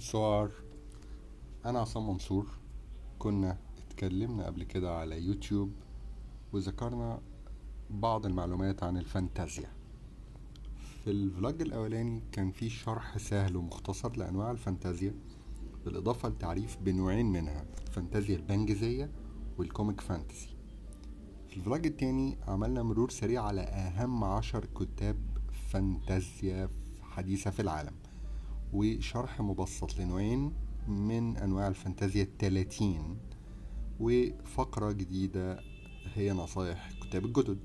سعار أنا عصام منصور. كنا اتكلمنا قبل كده على يوتيوب وذكرنا بعض المعلومات عن الفانتازيا. في ال vlog الأولاني كان في شرح سهل ومختصر لأنواع الفانتازيا بالإضافة لتعريف بنوعين منها الفانتازيا البنجسية وال comic fantasy في ال vlog التاني عملنا مرور سريع على أهم عشر كتاب فانتازيا حديثة في العالم. وشرح مبسط لنوعين من أنواع الفانتازيا التلاتين وفقرة جديدة هي نصايح كتاب الجدد.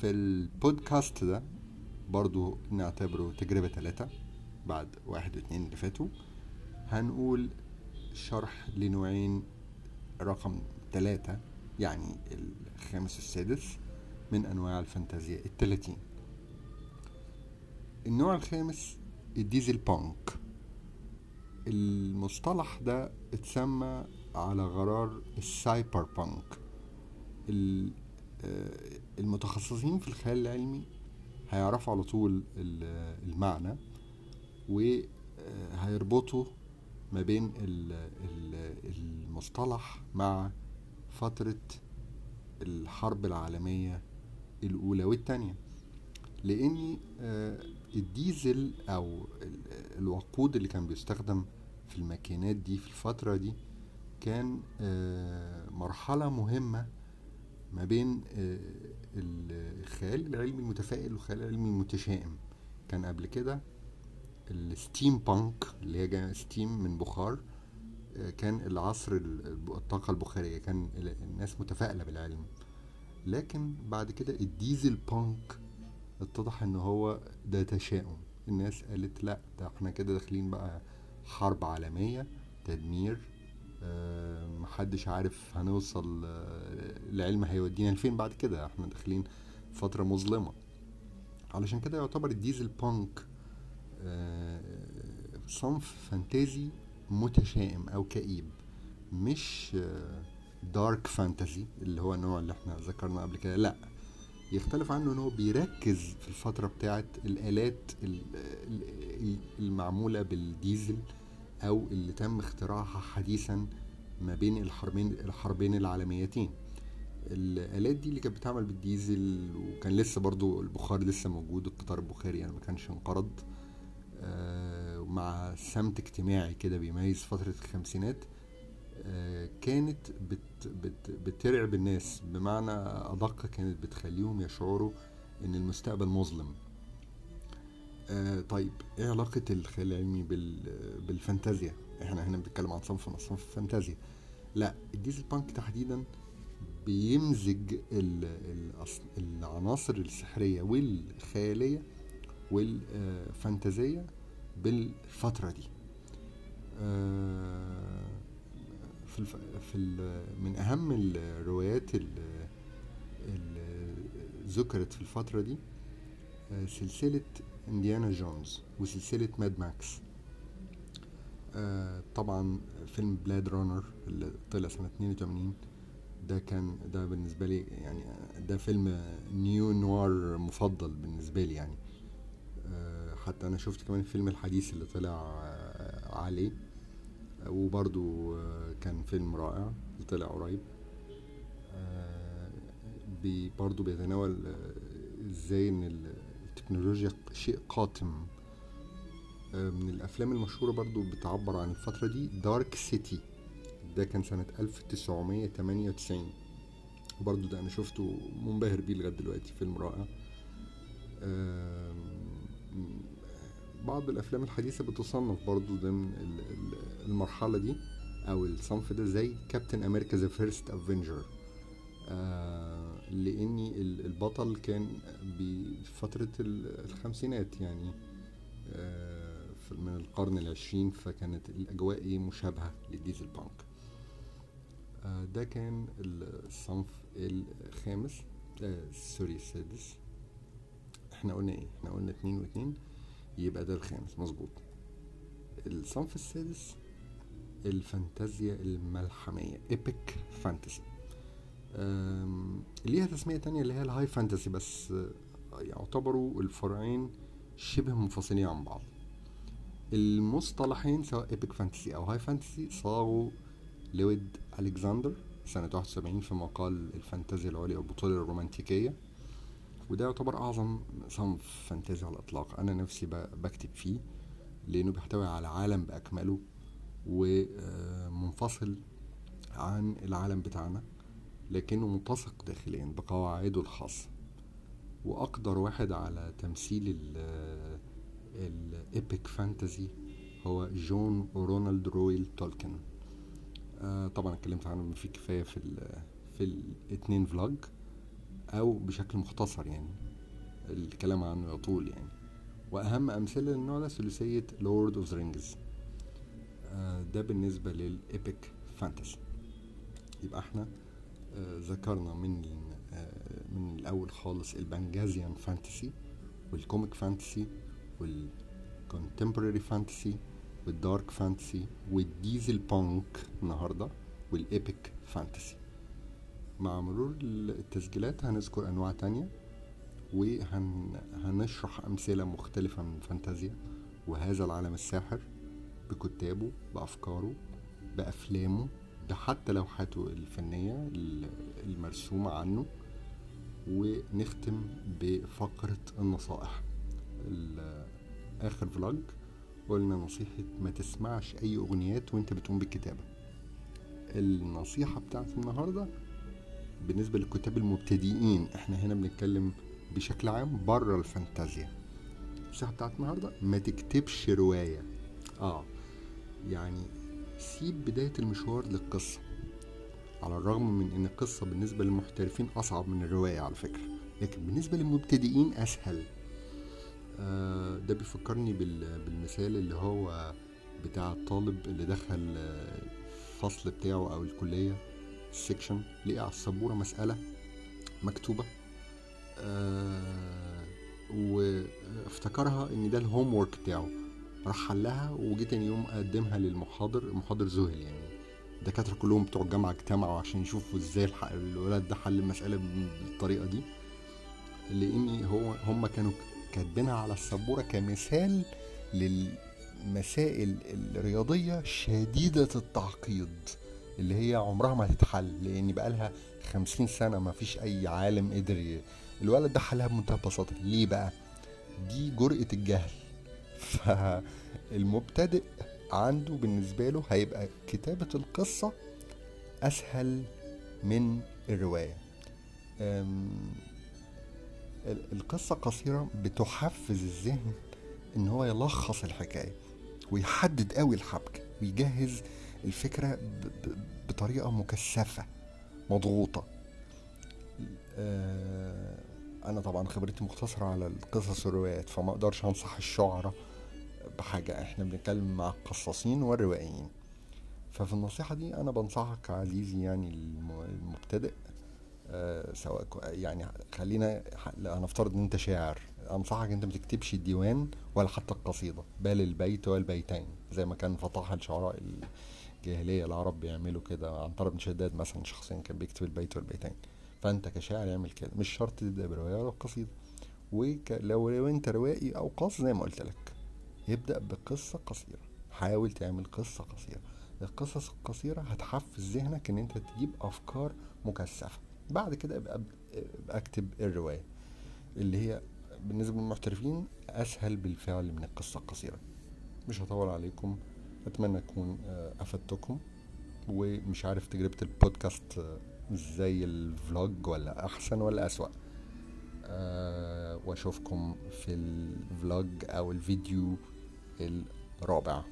في البودكاست ده برضو نعتبره تجربة تلاتة بعد واحد واتنين اللي فاتوا. هنقول شرح لنوعين رقم تلاتة يعني الخامس والسادس من أنواع الفانتازيا التلاتين. النوع الخامس ال diesel punk. المصطلح ده اتسمى على غرار ال cyber punk. آه، المتخصصين في الخيال العلمي هيعرفوا على طول ال- المعنى وهيربطوا ما بين ال- ال- المصطلح مع فترة الحرب العالمية الأولى والتانية. لأن آه، الديزل ال- الوقود اللي كان بيستخدم في الماكينات دي في الفترة دي كان آه، مرحلة مهمة ما بين آه، ال- الخيال العلمي المتفائل والخيال العلمي المتشائم. كان قبل كده ال steam punk اللي هي جاية steam من بخار آه، كان العصر ال- الطاقة البخارية كان ال- الناس متفائلة بالعلم. لكن بعد كده ال diesel punk اتضح إن هو ده تشاؤم. الناس قالت لأ ده إحنا كده داخلين بقى حرب عالمية تدمير آه، محدش عارف هنوصل آه، العلم هيودينا لفين بعد كده. إحنا داخلين فترة مظلمة. علشان كده يعتبر ال diesel punk آه، صنف فانتازي متشائم أو كئيب. مش dark fantasy اللي هو النوع اللي إحنا ذكرنا قبل كده. لأ يختلف عنه إن هو بيركز في الفترة بتاعت الآلات ال- ال- المعمولة بالديزل أو اللي تم اختراعها حديثا ما بين الحربين الحربين العالميتين. الآلات دي اللي كانت بتعمل بالديزل وكان لسه برضو البخار لسه موجود القطار البخاري يعني ما كانش انقرض. آه، ومع سمت اجتماعي كده بيميز فترة الخمسينات كانت بت بت بترعب الناس. بمعنى أدق كانت بتخليهم يشعروا إن المستقبل مظلم. آه، طيب إيه علاقة الخيال العلمي بال بالفانتازيا؟ إحنا هنا بنتكلم عن صنف من أصناف الفانتازيا لا ال diesel punk تحديدا بيمزج العناصر السحرية والخيالية والفانتازية بالفترة دي. آه، في الف... في ال... من أهم الروايات اللي ذكرت في الفترة دي آه، سلسلة انديانا جونز وسلسلة ماد ماكس آه، طبعا فيلم Blade Runner اللي طلع سنة 82 ده كان ده بالنسبة لي يعني ده فيلم neo noir مفضل بالنسبة لي يعني. آه، حتى أنا شفت كمان الفيلم الحديث اللي طلع آه، عليه آه، وبرضو آه، كان فيلم رائع طلع قريب. آه، بي برضو بيتناول آه، إزاي إن ال- التكنولوجيا شيء قاتم. آه، من الأفلام المشهورة برضو بتعبر عن الفترة دي Dark City ده كان سنة 1998 وبرضو ده أنا شفته منبهر بيه لغاية دلوقتي فيلم رائع. بعض الأفلام الحديثة بتصنف برضو ضمن ال- ال- المرحلة دي. أو الصنف ده زي Captain America The First Avenger لأني ال- البطل كان بفترة ال- الخمسينات يعني. آه، من القرن العشرين فكانت الأجواء إيه؟ مشابهة لل dieselpunk. آه، ده كان الصنف الخامس. آه sorry السادس. إحنا قلنا إيه؟ إحنا قلنا اتنين واتنين يبقى ده الخامس. مظبوط. الصنف السادس الفانتازيا الملحمية epic fantasy ليها تسمية تانية اللي هي ال high fantasy بس آه، يعتبروا الفرعين شبه منفصلين عن بعض. المصطلحين سواء epic fantasy أو high fantasy صاغهم لويد ألكسندر سنة 71 في مقال الفانتازيا العليا والبطولة الرومانتيكية. وده يعتبر أعظم صنف فانتازيا على الإطلاق. أنا نفسي بكتب فيه لأنه بيحتوي على عالم بأكمله. ومنفصل عن العالم بتاعنا لكنه متسق داخليا بقواعده الخاصة. وأقدر واحد على تمثيل ال epic fantasy هو جون رونالد رويل تولكن. آه طبعا اتكلمت عنه في كفاية في في الاتنين vlog أو بشكل مختصر يعني الكلام عنه يطول يعني. وأهم أمثلة للنوع ده ثلاثية Lord of Rings ده بالنسبة لل epic fantasy. يبقى إحنا آه ذكرنا من آه من الأول خالص ال Bangsian fantasy وال comic fantasy وال contemporary fantasy وال dark fantasy وال dieselpunk النهارده وال epic fantasy. مع مرور التسجيلات هنذكر أنواع تانية وهنشرح أمثلة مختلفة من الفانتازيا وهذا العالم الساحر بكتابه بأفكاره بأفلامه بحتى لوحاته الفنية المرسومة عنه. ونختم بفقرة النصائح. آخر فلوج قلنا نصيحة ما تسمعش أي أغنيات وأنت بتقوم بالكتابة. النصيحة بتاعت النهاردة بالنسبة للكتاب المبتدئين إحنا هنا بنتكلم بشكل عام بره الفانتازيا. النصيحة بتاعت النهاردة ما تكتبش رواية. آه. يعني سيب بداية المشوار للقصة على الرغم من إن القصة بالنسبة للمحترفين أصعب من الرواية على فكرة لكن بالنسبة للمبتدئين أسهل. آه ده بيفكرني بالمثال اللي هو بتاع الطالب اللي دخل الفصل بتاعه أو الكلية ال section لقى على السبورة مسألة مكتوبة آه وافتكرها إن ده ال homework بتاعه. راح حلها وجي تاني يوم قدمها للمحاضر المحاضر ذهل يعني. الدكاترة كلهم بتوع الجامعة اجتمعوا عشان يشوفوا إزاي الولد ده حل المسألة بالطريقة دي. لأن هو هم كانوا كاتبينها على السبورة كمثال للمسائل الرياضية شديدة التعقيد اللي هي عمرها ما هتتحل لأن بقالها خمسين سنة ما فيش أي عالم قدر. الولد ده حلها بمنتهى البساطة. ليه بقى؟ دي جرأة الجهل. فالمبتدئ عنده بالنسبة له هيبقى كتابة القصة أسهل من الرواية. القصة قصيرة بتحفز الذهن إن هو يلخص الحكاية ويحدد قوي الحبكة ويجهز الفكرة بطريقة مكثفة مضغوطة. أنا طبعا خبرتي مقتصرة على القصص والروايات فما أقدرش أنصح الشعراء بحاجة إحنا بنتكلم مع القصاصين والروائيين. ففي النصيحة دي أنا بنصحك عزيزي يعني المبتدئ أه سواء يعني خلينا هنفترض إن أنت شاعر أنصحك أنت ما تكتبش الديوان ولا حتى القصيدة بل البيت والبيتين زي ما كان فطاح الشعراء الجاهلية العرب بيعملوا كده عنتر بن شداد مثلا شخصيا كان بيكتب البيت والبيتين. فأنت كشاعر اعمل كده مش شرط تبدأ بروايه ولا قصيده ولو لو أنت روائي أو قاص زي ما قلت لك. يبدأ بقصة قصيرة. حاول تعمل قصة قصيرة. القصص القصيرة هتحفز ذهنك إن أنت تجيب أفكار مكثفة. بعد كده أبقى أكتب الرواية اللي هي بالنسبة للمحترفين أسهل بالفعل من القصة القصيرة. مش هطول عليكم. أتمنى أكون أفدتكم. ومش عارف تجربة البودكاست زي الفلوج ولا أحسن ولا أسوأ. أه وأشوفكم في الفلوج أو الفيديو. الرابع